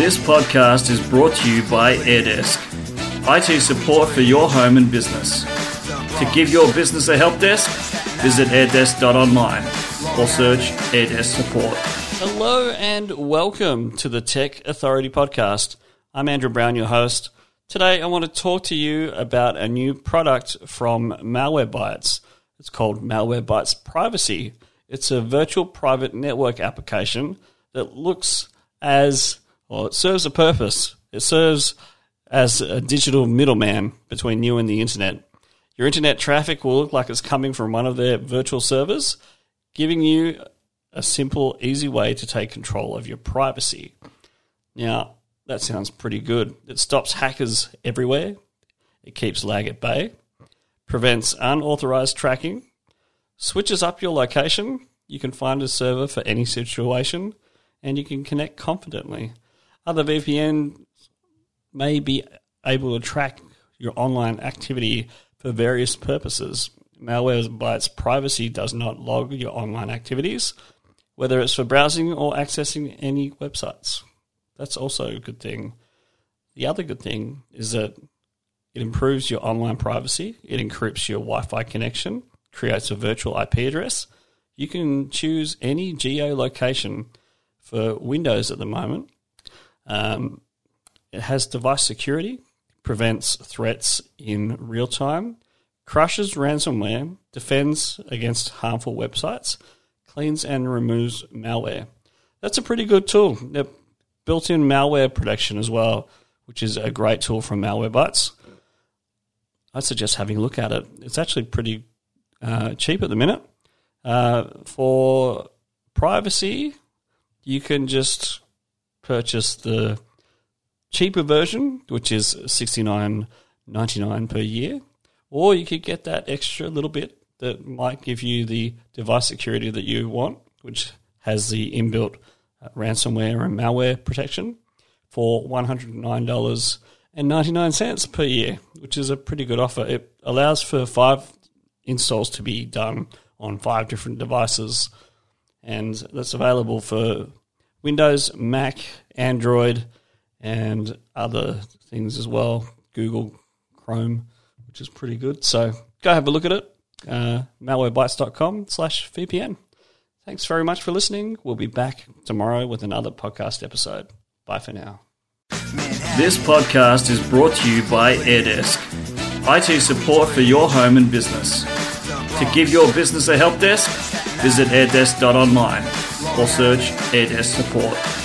This podcast is brought to you by AirDesk, IT support for your home and business. To give your business a help desk, visit airdesk.online or search AirDesk support. Hello and welcome to the Tech Authority podcast. I'm Andrew Brown, your host. Today I want to talk to you about a new product from Malwarebytes. It's called Malwarebytes Privacy. It's a virtual private network application that looks as, well, it serves a purpose. It serves as a digital middleman between you and the internet. Your internet traffic will look like it's coming from one of their virtual servers, giving you a simple, easy way to take control of your privacy. Now, that sounds pretty good. It stops hackers everywhere, it keeps lag at bay, prevents unauthorized tracking, switches up your location. You can find a server for any situation, and you can connect confidently. Other VPN may be able to track your online activity for various purposes. Malwarebytes privacy does not log your online activities, whether it's for browsing or accessing any websites. That's also a good thing. The other good thing is that it improves your online privacy, it encrypts your Wi Fi connection, creates a virtual IP address. You can choose any geolocation for Windows at the moment. Um, it has device security, prevents threats in real time, crushes ransomware, defends against harmful websites, cleans and removes malware. That's a pretty good tool. Built in malware protection as well, which is a great tool from Malwarebytes. I suggest having a look at it. It's actually pretty uh, cheap at the minute. Uh, for privacy, you can just purchase the cheaper version, which is sixty nine ninety nine per year, or you could get that extra little bit that might give you the device security that you want, which has the inbuilt uh, ransomware and malware protection for one hundred nine dollars and ninety nine cents per year, which is a pretty good offer. It allows for five installs to be done on five different devices, and that's available for Windows, Mac, Android, and other things as well. Google Chrome, which is pretty good. So go have a look at it. Uh, malwarebytes.com slash VPN. Thanks very much for listening. We'll be back tomorrow with another podcast episode. Bye for now. This podcast is brought to you by AirDesk, IT support for your home and business. To give your business a help desk, visit airdesk.online or search AirDesk support.